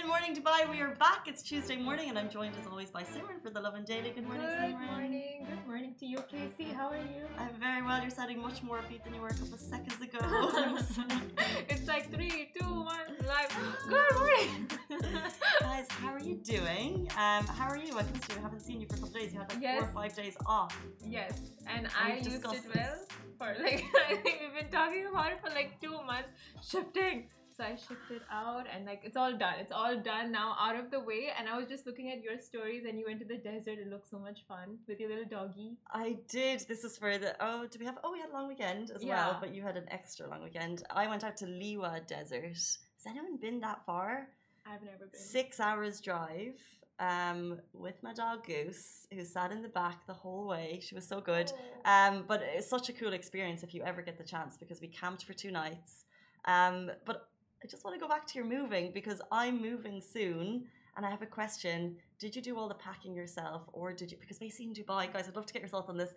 Good morning, Dubai. We are back. It's Tuesday morning, and I'm joined as always by Simran for the Lovin Daily. Good morning, Good Simran. morning. Good morning to you, Casey. How are you? I'm very well. You're sounding much more upbeat than you were a couple of seconds ago. it's like three, two, one, live. Good morning. Guys, how are you doing? Um, how are you? I missed you. I haven't seen you for a couple of days. You had like four or five days off. yes, and I We've used discussed it well for like I think we've been talking about it for like two months. Shifting. So I shifted out and like it's all done. It's all done now, out of the way. And I was just looking at your stories and you went to the desert. It looked so much fun with your little doggy. I did. This is for the. Oh, did we have? Oh, we had a long weekend as Yeah. well, but you had an extra long weekend. I went out to Liwa Desert. Has anyone been that far? I've never been. Six hours drive. Um, with my dog Goose, who sat in the back the whole way. She was so good. Oh. Um, but it's such a cool experience if you ever get the chance because we camped for two nights. Um, but I just want to go back to your moving because I'm moving soon and I have a question. Did you do all the packing yourself or did you? Because basically in Dubai, guys, I'd love to get your thoughts on this.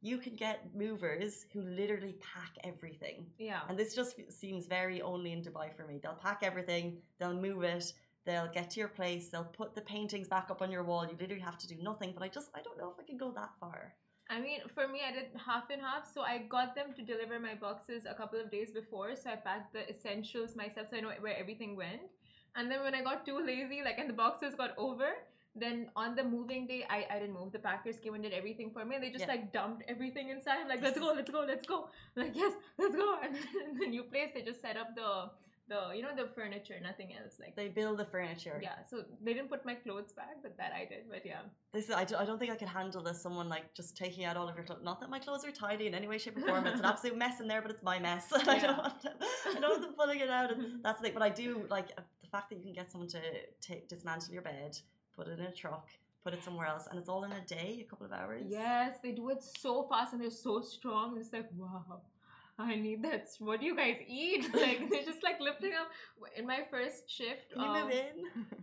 You can get movers who literally pack everything. yeah. And this just seems very only in Dubai for me. They'll pack everything, they'll move it, they'll get to your place, they'll put the paintings back up on your wall. You literally have to do nothing. But I just, I don't know if I can go that far. I mean, for me, I did half and half. So I got them to deliver my boxes a couple of days before. So I packed the essentials myself so I know where everything went. And then when I got too lazy, like, and the boxes got over, then on the moving day, I, I didn't move. The packers came and did everything for me. And they just Yeah. like dumped everything inside. I'm like, let's go, let's go, let's go. I'm like, yes, let's go. And then in the new place, they just set up the, the you know, the furniture, nothing else. Like, They build the furniture. yeah. So they didn't put my clothes back, but that I did. But yeah. This is, I, do, I don't think I could handle this. Someone like just taking out all of your clothes. Not that my clothes are tidy in any way, shape, or form. It's an absolute mess in there, but it's my mess. I don't want them, I don't want them pulling it out. And that's the thing. But I do like uh, the fact that you can get someone to take dismantle your bed, put it in a truck, put it somewhere else, and it's all in a day, a couple of hours. Yes, they do it so fast and they're so strong. It's like, wow, I need that. What do you guys eat? Like, they're just like lifting up. In my first shift, um,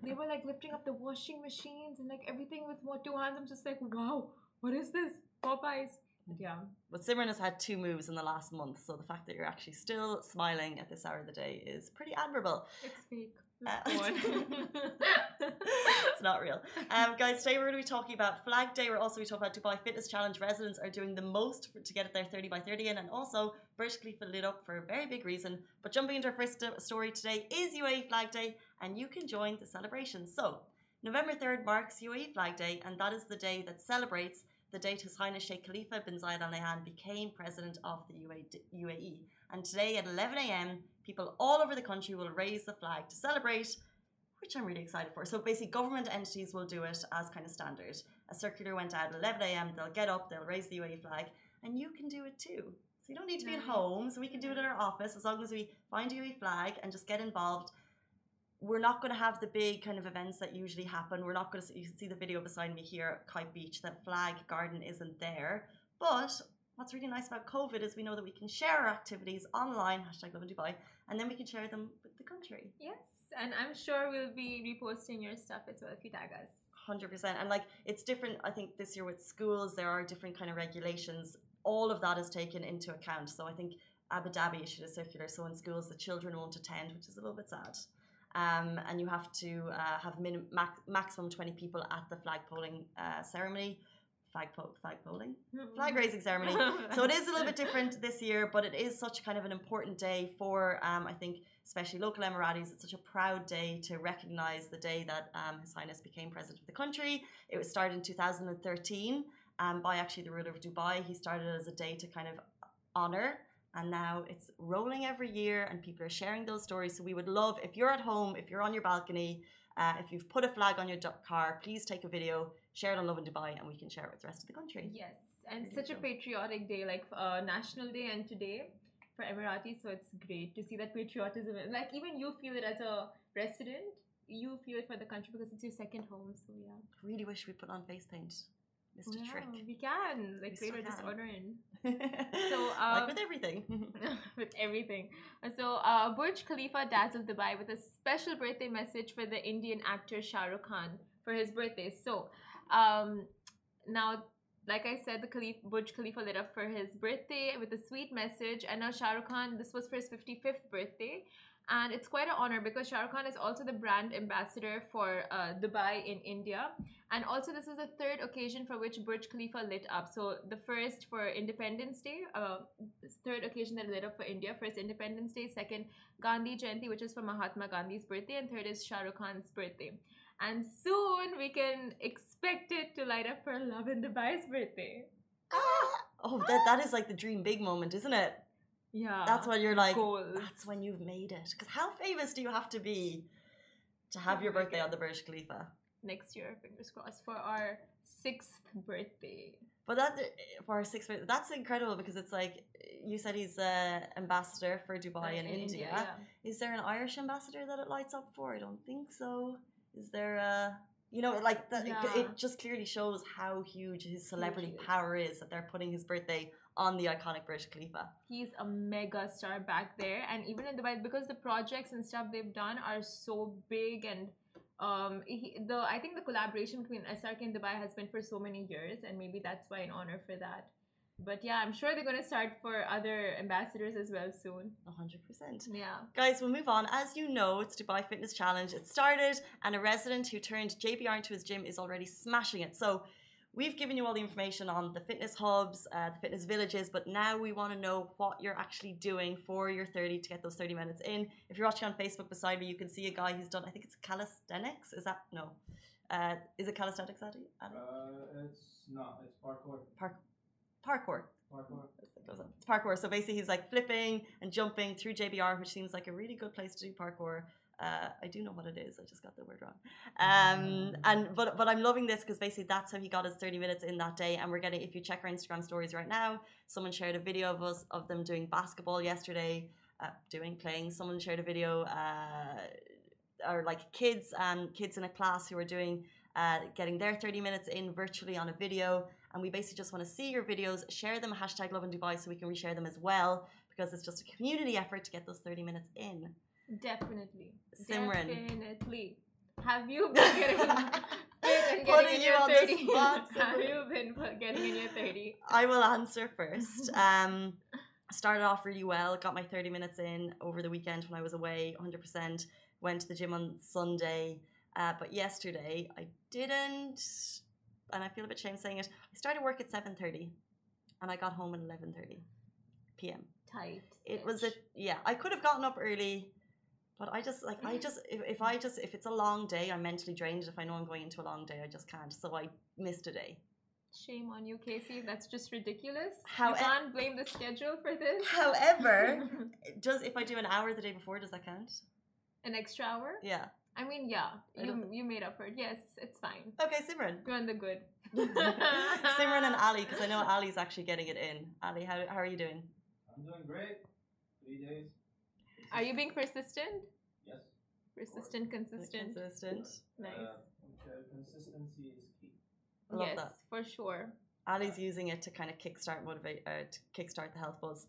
they were like lifting up the washing machines and like everything with what two hands. I'm just like, wow, what is this? Popeyes. But yeah. But Simran has had two moves in the last month, so the fact that you're actually still smiling at this hour of the day is pretty admirable. It's fake. Uh, Let's go on. it's not real. Um, guys, today we're going to be talking about Flag Day. We're also going to talk about Dubai Fitness Challenge. Residents are doing the most for, to get their 30 by 30 in, and also Burj Khalifa lit up for a very big reason. But jumping into our first story today is UAE Flag Day, and you can join the celebration. So, November 3rd marks UAE Flag Day, and that is the day that celebrates the date His Highness Sheikh Khalifa bin Zayed Al Nahyan became president of the UAE. And today at 11 a.m., people all over the country will raise the flag to celebrate which I'm really excited for. So basically, government entities will do it as kind of standard. A circular went out at 11 a.m. They'll get up, they'll raise the UAE flag, and you can do it too. So you don't need to be at home. So we can do it in our office as long as we find a UAE flag and just get involved. We're not going to have the big kind of events that usually happen. We're not going to. You can see the video beside me here at Kite Beach. That flag garden isn't there. But what's really nice about COVID is we know that we can share our activities online. Hashtag Lovin Dubai, and then we can share them with the country. yes. And I'm sure we'll be reposting your stuff as well if you tag us. Hundred percent, and like it's different. I think this year with schools, there are different kind of regulations. All of that is taken into account. So I think Abu Dhabi issued a circular. So in schools, the children won't attend, which is a little bit sad. Um, and you have to uh, have min- max- maximum twenty people at the flag polling uh, ceremony. Flag, po- flag polling, flag raising ceremony. so it is a little bit different this year, but it is such kind of an important day for, um, I think, especially local Emiratis. It's such a proud day to recognise the day that um, His Highness became president of the country. It was started in 2013 um, by actually the ruler of Dubai. He started it as a day to kind of honour. And now it's rolling every year, and people are sharing those stories. So we would love if you're at home, if you're on your balcony, uh, if you've put a flag on your car, please take a video, share it on Lovin Dubai, and we can share it with the rest of the country. Yes, and such a patriotic day, like uh, National Day and today for Emiratis. So it's great to see that patriotism. Like even you feel it as a resident, you feel it for the country because it's your second home. So yeah, Really wish we put on face paint. Mr. Yeah, trick. we can. Like We still were just ordering like with everything. with everything. So uh, Burj Khalifa dazzled Dubai with a special birthday message for the Indian actor Shah Rukh Khan, for his birthday. So, um, now, like I said, the Khalif, Burj Khalifa lit up for his birthday with a sweet message, and now Shah Rukh Khan. This was for his 55th birthday, and it's quite an honor because Shah Rukh Khan is also the brand ambassador for uh, Dubai in India, and also this is the third occasion for which Burj Khalifa lit up. So the first for Independence Day, uh, third occasion that lit up for India. First Independence Day, second Gandhi Jayanti, which is for Mahatma Gandhi's birthday, and third is Shah Rukh Khan's birthday. And soon we can expect it to light up for Lovin Dubai's birthday. Oh, that, that is like the dream big moment, isn't it? Yeah. That's when you're like, goals. that's when you've made it. Because how famous do you have to be to have Oh your birthday God. on the Burj Khalifa? next year, fingers crossed, for our sixth birthday. But that for our sixth, birthday- that's incredible because it's like you said he's uh, ambassador for Dubai in, India. yeah. Is there an Irish ambassador that it lights up for? I don't think so. Is there a you know like that? Yeah. It just clearly shows how huge his celebrity is. power is that they're putting his birthday on the iconic Burj Khalifa. He's a mega star back there, and even in Dubai, because the projects and stuff they've done are so big and um he, the I think the collaboration between SRK and Dubai has been for so many years, and maybe that's why an honor for that. But yeah, I'm sure they're gonna start for other ambassadors as well soon. hundred percent. Yeah. Guys, we'll move on. As you know, it's Dubai Fitness Challenge. It started, and a resident who turned JBR into his gym is already smashing it. So, we've given you all the information on the fitness hubs, uh, the fitness villages, but now we want to know what you're actually doing for your 30 to get those 30 minutes in. If you're watching on Facebook beside me, you can see a guy who's done, I think it's calisthenics. Is that? No. Uh, is it calisthenics, Addy? Addy? Uh, it's not. It's parkour. Park, parkour. Parkour. It's parkour. So basically, he's like flipping and jumping through JBR, which seems like a really good place to do parkour. Uh, I do know what it is. I just got the word wrong. Um, and but but I'm loving this because basically that's how he got his 30 minutes in that day. And we're getting if you check our Instagram stories right now, someone shared a video of us of them doing basketball yesterday, uh, doing playing. Someone shared a video, uh, or like kids and kids in a class who are doing. Uh, getting their 30 minutes in virtually on a video and we basically just want to see your videos share them hashtag lovin dubai so we can reshare them as well because it's just a community effort to get those 30 minutes in Definitely. Simran. Definitely. Have you been getting and getting in you your on 30? spot, Have you been getting in your 30? i will answer first um started off really well got my 30 minutes in over the weekend when i was away 100% went to the gym on sunday uh, but yesterday i didn't and i feel a bit shame saying it i started work at 7.30 and i got home at 11.30 p.m Tight. it was a yeah i could have gotten up early but i just like i just if, if i just if it's a long day i'm mentally drained if i know i'm going into a long day i just can't so i missed a day Shame on you, Casey. That's just ridiculous. How- you can't blame the schedule for this. however does if i do an hour the day before does that count An extra hour? yeah I mean, yeah. You, you made up for it. Yes, it's fine. okay simran You're on the good. simran and ali because i know ali's actually getting it in ali how, how are you doing I'm doing great. Three days. Are you being persistent? Yes. Persistent, consistent. consistent Nice. Uh, okay, consistency is key. Love yes, that. for sure. ali's using it to kind of kickstart motivate uh, to kickstart the health buzz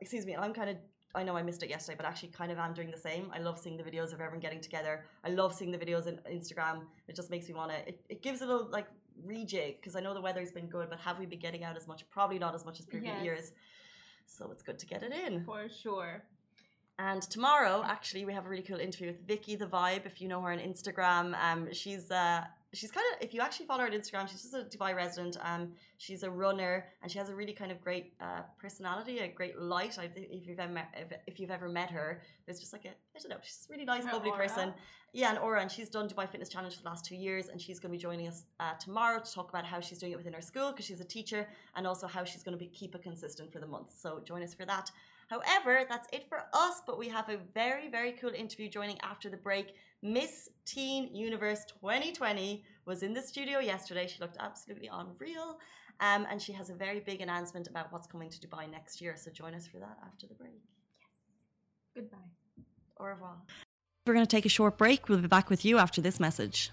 excuse me i'm kind of I know I missed it yesterday, but actually kind of am doing the same. I love seeing the videos of everyone getting together. I love seeing the videos on Instagram. It just makes me want to. It, it gives a little like rejig because I know the weather's been good, but have we been getting out as much? Probably not as much as previous Yes. years. So it's good to get it in. For sure. And tomorrow, actually, we have a really cool interview with Vicky the Vibe. If you know her on Instagram, um, she's uh, she's kind of if you actually follow her on Instagram, she's just a Dubai resident. Um, she's a runner and she has a really kind of great uh, personality, a great light. I, if you've ever met, if, if you've ever met her, there's just like a I don't know, she's a really nice, Her lovely aura. person. Yeah, and Aura, and she's done Dubai Fitness Challenge for the last two years, and she's going to be joining us uh, tomorrow to talk about how she's doing it within her school because she's a teacher, and also how she's going to be keep it consistent for the month. So join us for that. However, that's it for us, but we have a very, very cool interview joining after the break. Miss Teen Universe 2020 was in the studio yesterday. She looked absolutely unreal. Um, and she has a very big announcement about what's coming to Dubai next year. So join us for that after the break. Yes. Goodbye. Au revoir. We're going to take a short break. We'll be back with you after this message.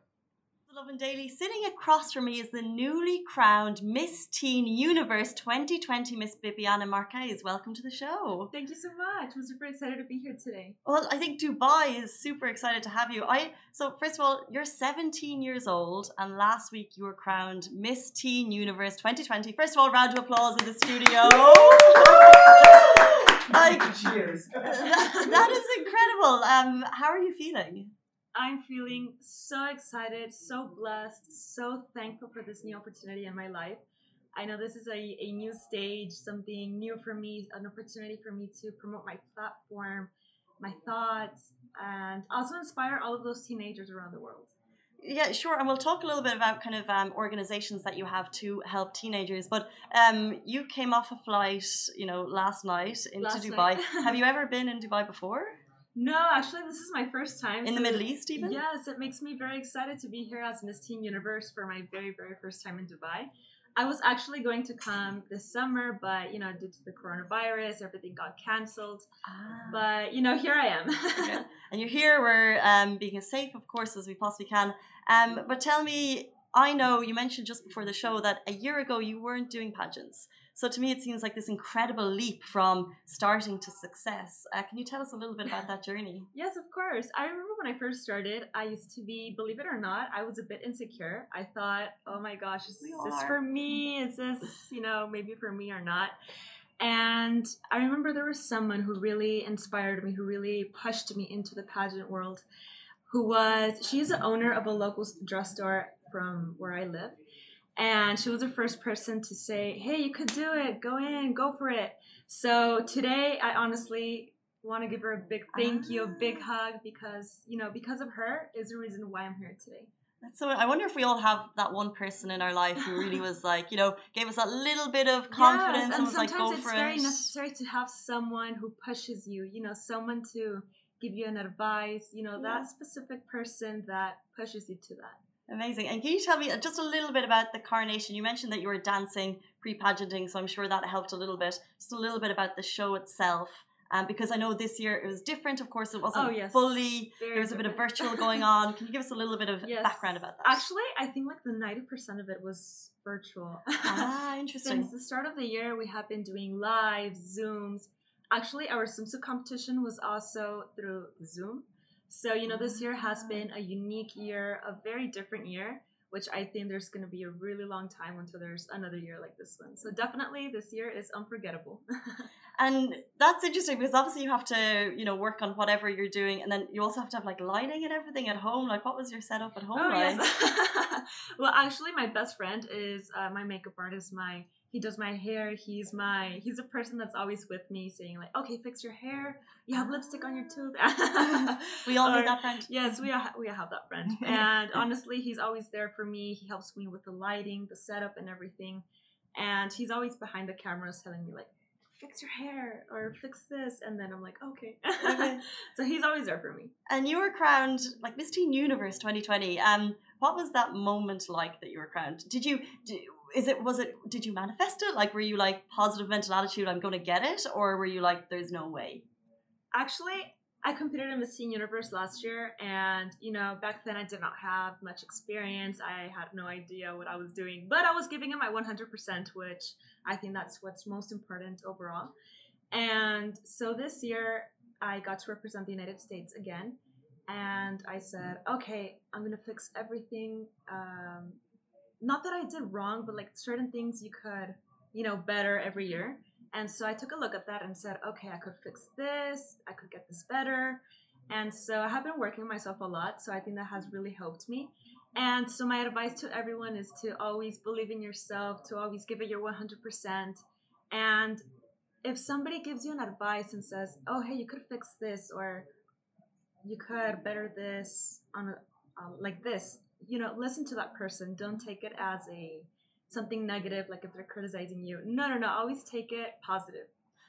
Lovin Daily, sitting across from me is the newly crowned Miss Teen Universe 2020 Miss Bibiana Marquez. Welcome to the show. Thank you so much. I'm super excited to be here today. Well, I think Dubai is super excited to have you. I so first of all, you're 17 years old, and last week you were crowned Miss Teen Universe 2020. First of all, round of applause in the studio. like, Cheers. that, that is incredible. Um, how are you feeling? I'm feeling so excited, so blessed, so thankful for this new opportunity in my life. I know this is a, a new stage, something new for me, an opportunity for me to promote my platform, my thoughts, and also inspire all of those teenagers around the world. Yeah, sure. And we'll talk a little bit about kind of um, organizations that you have to help teenagers. But um, you came off a flight, you know, last night into Last Dubai. night. have you ever been in Dubai before? No, actually, this is my first time. In the Middle East, even? Yes, it makes me very excited to be here as Miss Teen Universe for my very, very first time in Dubai. I was actually going to come this summer, but you know, due to the coronavirus, everything got cancelled. Ah. But you know, here I am. Okay. And you're here. We're um, being as safe, of course, as we possibly can. Um, but tell me, I know you mentioned just before the show that a year ago you weren't doing pageants. So to me, it seems like this incredible leap from starting to success. Uh, can you tell us a little bit about that journey? Yes, of course. I remember when I first started, I used to be, believe it or not, I was a bit insecure. I thought, oh my gosh, is We this are. for me? Is this, you know, maybe for me or not? And I remember there was someone who really inspired me, who really pushed me into the pageant world, who was, she's the owner of a local dress store from where I live. And she was the first person to say, hey, you could do it. Go in, go for it. So today, I honestly want to give her a big thank you, a big ah. hug, because you know, because of her is the reason why I'm here today. That's So I wonder if we all have that one person in our life who really was like, you know, gave us that little bit of confidence Yes, and and was like, sometimes go it's for very it. necessary to have someone who pushes you. You know, someone to give you an advice. You know, Yeah. that specific person that pushes you to that. Amazing. And can you tell me just a little bit about the coronation? You mentioned that you were dancing pre pageanting, so I'm sure that helped a little bit. Just a little bit about the show itself. Um, because I know this year it was different, of course, it wasn't Oh, yes. fully, Very there was a bit of virtual going on. Can you give us a little bit of Yes. background about that? Actually, I think like the ninety percent of it was virtual. ah, interesting. Since the start of the year, we have been doing live Zooms. Actually, our swimsuit competition was also through Zoom. So, you know, this year has been a unique year, a very different year, which I think there's going to be a really long time until there's another year like this one. So, definitely this year is unforgettable. And that's interesting because obviously you have to, you know, work on whatever you're doing, and then you also have to have like lighting and everything at home. Like, what was your setup at home Oh, like? yes. well, actually, my best friend is uh, my makeup artist. My he does my hair. He's my he's a person that's always with me, saying like, "Okay, fix your hair. You have lipstick on your tooth." We all Or- need that friend. Yes, we are, we have that friend, and honestly, he's always there for me. He helps me with the lighting, the setup, and everything. And he's always behind the cameras telling me like, "Fix your hair" or "Fix this," and then I'm like, "Okay." Okay. so he's always there for me. And you were crowned like Miss Teen Universe 2020. Um, what was that moment like that you were crowned? Did you? Do, is it? Was it? Did you manifest it? Like, were you like positive mental attitude? I'm going to get it, or were you like, there's no way? Actually, I competed in Miss Teen Universe last year, and you know, back then I did not have much experience. I had no idea what I was doing, but I was giving it my 100%, which I think that's what's most important overall. And so this year, I got to represent the United States again, and I said, okay, I'm gonna fix everything. Um, not that I did wrong, but like certain things you could, you know, better every year. And so I took a look at that and said, okay, I could fix this, I could get this better. And so I have been working myself a lot. So I think that has really helped me. And so my advice to everyone is to always believe in yourself, to always give it your 100%. And if somebody gives you an advice and says, oh, hey, you could fix this, or you could better this on a, um, like this, you know, listen to that person. Don't take it as a something negative, like if they're criticizing you. No, no, no. Always take it positive.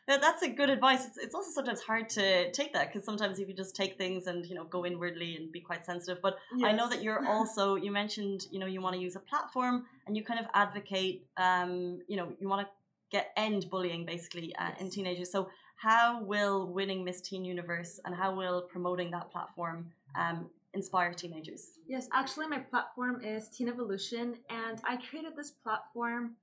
That's a good advice. It's, it's also sometimes hard to take that because sometimes if you just take things and you know go inwardly and be quite sensitive. But I know that you're also you mentioned you know you want to use a platform and you kind of advocate um you know you want to get end bullying basically uh, in teenagers. So how will winning Miss Teen Universe and how will promoting that platform um, inspire teenagers? Yes, actually, my platform is Teen Evolution, and I created this platform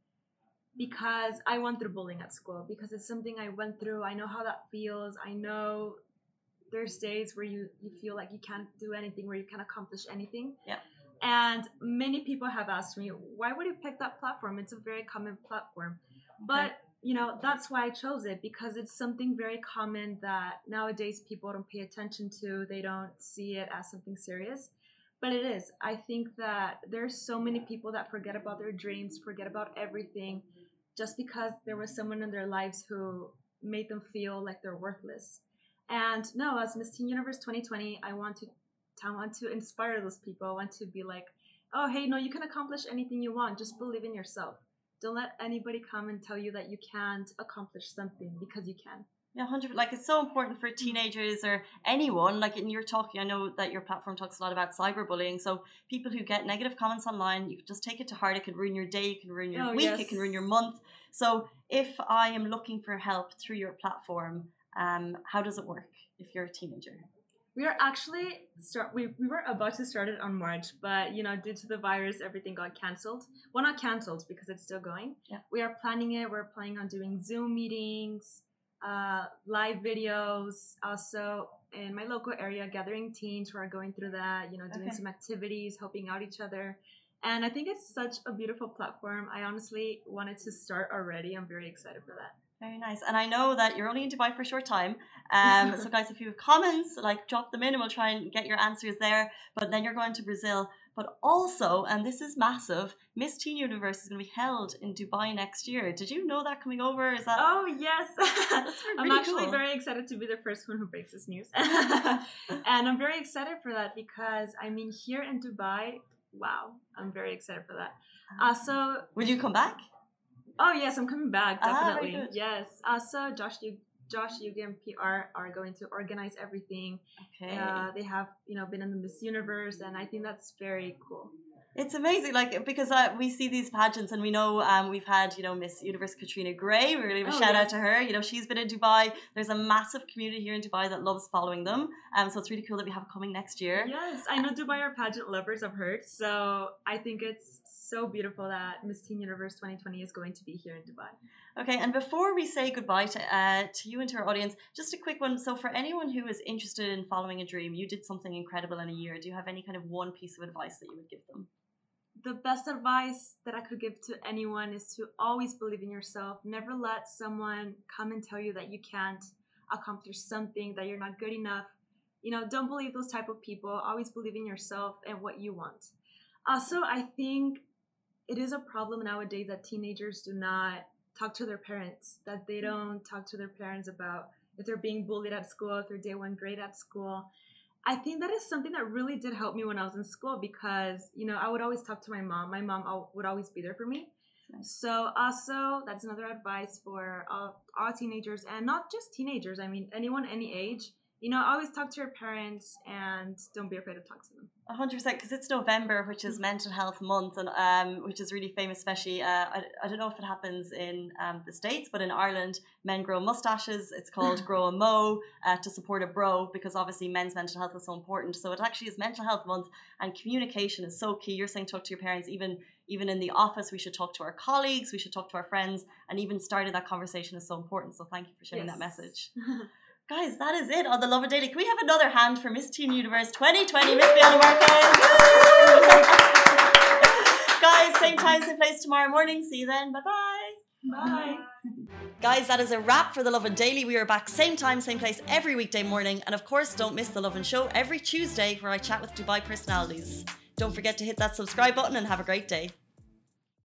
because I went through bullying at school, because it's something I went through. I know how that feels. I know there's days where you, you feel like you can't do anything, where you can't accomplish anything. Yeah. And many people have asked me, why would you pick that platform? It's a very common platform. But you know that's why i chose it because it's something very common that nowadays people don't pay attention to they don't see it as something serious. But it is. I think that there's so many people that forget about their dreams forget about everything just because there was someone in their lives who made them feel like they're worthless. And no as miss teen universe 2020 i want to i want to inspire those people. I want to be like oh hey no you can accomplish anything you want. Just believe in yourself don't let anybody come and tell you that you can't accomplish something because you can. Yeah, hundred. Like it's so important for teenagers or anyone. Like, and you're talking. I know that your platform talks a lot about cyberbullying. So people who get negative comments online, you just take it to heart. It can ruin your day. It can ruin your Oh, week. yes. It can ruin your month. So if I am looking for help through your platform, um, how does it work if you're a teenager? We are actually start. We, we were about to start it on March, but you know, due to the virus, everything got canceled. Well, not canceled because it's still going. Yeah. We are planning it. We're planning on doing Zoom meetings, uh, live videos. Also, in my local area, gathering teens who are going through that. You know, doing Okay. some activities, helping out each other. And I think it's such a beautiful platform. I honestly wanted to start already. I'm very excited for that. Very nice. And I know that you're only in Dubai for a short time. Um, so, guys, if you have comments, like drop them in and we'll try and get your answers there. But then you're going to Brazil. But also, and this is massive, Miss Teen Universe is going to be held in Dubai next year. Did you know that coming over? Is that. Oh yes, That's I'm actually cool. very excited to be the first one who breaks this news, and I'm very excited for that because I mean here in Dubai, wow, I'm very excited for that. Uh, so Will you come back? Oh yes, I'm coming back Ah, definitely. good. yes. Uh, so Josh, you, Josh, Yugi, and PR are going to organize everything. Okay. Uh, they have you know been in the Miss Universe, and I think that's very cool. It's amazing, like because uh, we see these pageants and we know um, we've had you know Miss Universe Catriona Gray. We're gonna give a Oh, shout out to her. You know she's been in Dubai. There's a massive community here in Dubai that loves following them. Um, so it's really cool that we have coming next year. Yes, I know Dubai are pageant lovers. I've heard, so I think it's so beautiful that Miss Teen Universe 2020 is going to be here in Dubai. Okay, and before we say goodbye to uh, to you and to our audience, just a quick one. So for anyone who is interested in following a dream, you did something incredible in a year. Do you have any kind of one piece of advice that you would give them? The best advice that I could give to anyone is to always believe in yourself. Never let someone come and tell you that you can't accomplish something, that you're not good enough. You know, don't believe those type of people. Always believe in yourself and what you want. Uh, also, I think it is a problem nowadays that teenagers do not talk to their parents, that they mm. don't talk to their parents about if they're being bullied at school, if they're day one grade at school. I think that is something that really did help me when I was in school because, you know, I would always talk to my mom. My mom would always be there for me. So, also, that's another advice for all, all teenagers and not just teenagers. I mean, anyone, any age. You know, always talk to your parents and don't be afraid to talk to them. A hundred percent, because it's November, which is Mental Health Month, and um, which is really famous. Especially, uh, I, I don't know if it happens in um, the states, but in Ireland, men grow mustaches. It's called grow a mo uh, to support a bro, because obviously men's mental health is so important. So it actually is Mental Health Month, and communication is so key. You're saying talk to your parents, even even in the office, we should talk to our colleagues, we should talk to our friends, and even starting that conversation is so important. So thank you for sharing that message. Guys, that is it on the Lovin Daily. Can we have another hand for Miss Teen Universe 2020, Miss Bianca Marquez? Guys, same time, same place tomorrow morning. See you then. Bye bye. Bye. Guys, that is a wrap for the Lovin Daily. We are back same time, same place every weekday morning. And of course, don't miss the Lovin Show every Tuesday where I chat with Dubai personalities. Don't forget to hit that subscribe button and have a great day.